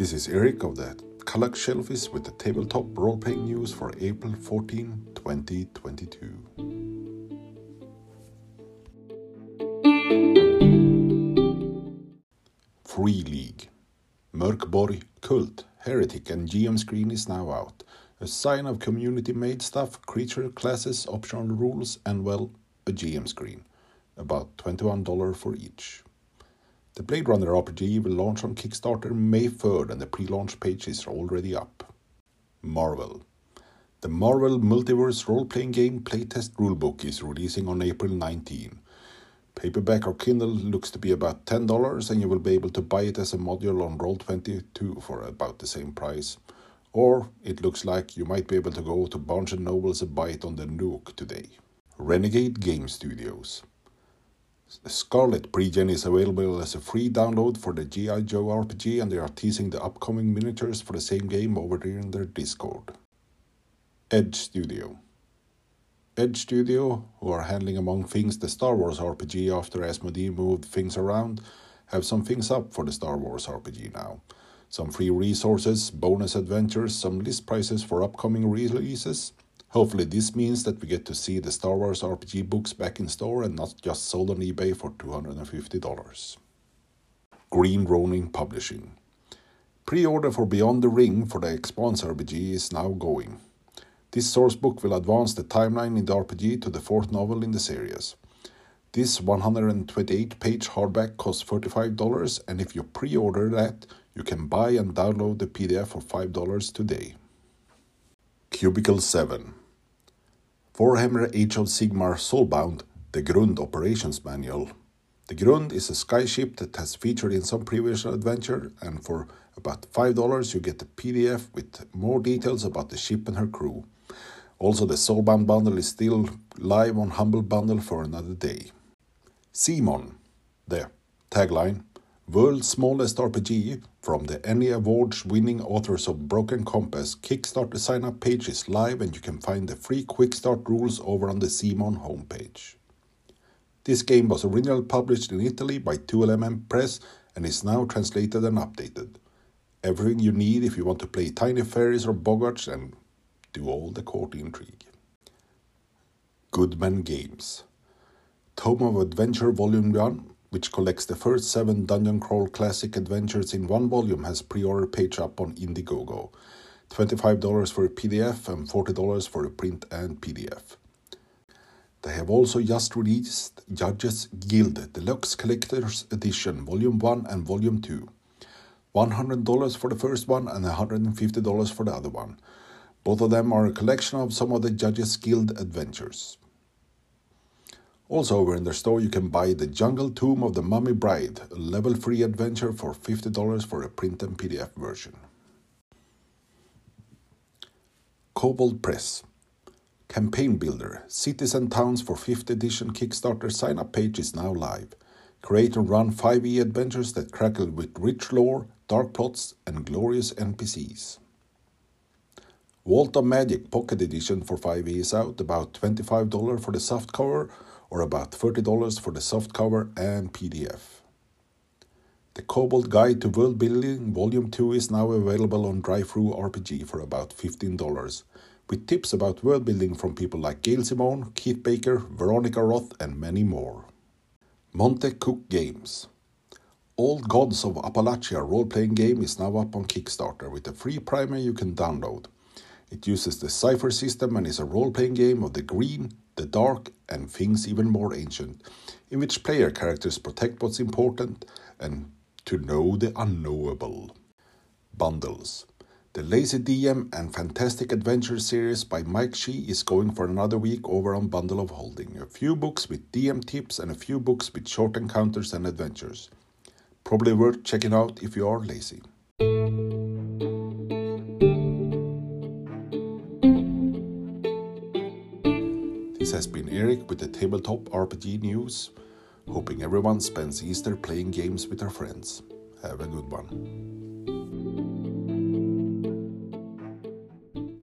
This is Eric of the Kallax Shelfies with the tabletop role playing news for April 14, 2022. Free League Mörkborg Cult Heretic and GM screen is now out. A sign of community made stuff, creature classes, optional rules, and well, a GM screen. About $21 for each. The Blade Runner RPG will launch on Kickstarter May 3rd and the pre launch page is already up. Marvel. The Marvel Multiverse role playing game playtest rulebook is releasing on April 19. Paperback or Kindle looks to be about $10 and you will be able to buy it as a module on Roll20 for about the same price. Or it looks like you might be able to go to Barnes & Nobles and buy it on the Nook today. Renegade Game Studios. Scarlett Pregen is available as a free download for the G.I. Joe RPG, and they are teasing the upcoming miniatures for the same game over there in their Discord. Edge Studio. Edge Studio, who are handling among things the Star Wars RPG after Asmodee moved things around, have some things up for the Star Wars RPG now. Some free resources, bonus adventures, some list prices for upcoming releases, Hopefully, this means that we get to see the Star Wars RPG books back in store and not just sold on eBay for $250. Green Ronin Publishing. Pre order for Beyond the Ring for the Expanse RPG is now going. This source book will advance the timeline in the RPG to the fourth novel in the series. This 128 page hardback costs $35, and if you pre order that, you can buy and download the PDF for $5 today. Cubicle 7 Warhammer Age of Sigmar Soulbound, the Grund Operations Manual. The Grund is a skyship that has featured in some previous adventure, and for about $5 you get the PDF with more details about the ship and her crew. Also, the Soulbound bundle is still live on Humble Bundle for another day. CMON, the tagline World's Smallest RPG from the ENnie Awards winning authors of Broken Compass. Kickstarter sign up page is live and you can find the free quick start rules over on the CMON homepage. This game was originally published in Italy by 2LMN Press and is now translated and updated. Everything you need if you want to play tiny fairies or boggarts and do all the court intrigue. Goodman Games Tome of Adventure Volume 1 which collects the first seven Dungeon Crawl Classic adventures in one volume, has pre-order page up on Indiegogo. $25 for a PDF and $40 for a print and PDF. They have also just released Judges Guild Deluxe Collector's Edition Volume 1 and Volume 2. $100 for the first one and $150 for the other one. Both of them are a collection of some of the Judges Guild adventures. Also over in their store you can buy The Jungle Tomb of the Mummy Bride, a level free adventure for $50 for a print and PDF version. Kobold Press Campaign Builder Cities and Towns for 5th edition Kickstarter sign up page is now live. Create and run 5e adventures that crackle with rich lore, dark plots, and glorious NPCs. Vault of Magic Pocket Edition for 5e is out, about $25 for the soft cover or about $30 for the softcover and PDF. The Kobold Guide to World Building Volume 2 is now available on DriveThru RPG for about $15, with tips about world building from people like Gail Simone, Keith Baker, Veronica Roth, and many more. Monte Cook Games Old Gods of Appalachia role playing game is now up on Kickstarter with a free primer you can download. It uses the Cypher system and is a role playing game of the green, the dark, and things even more ancient, in which player characters protect what's important and to know the unknowable. Bundles. The Lazy DM and Fantastic Adventure series by Mike Shea is going for another week over on Bundle of Holding. A few books with DM tips and a few books with short encounters and adventures. Probably worth checking out if you are lazy. This has been Eric with the Tabletop RPG News. Hoping everyone spends Easter playing games with their friends. Have a good one.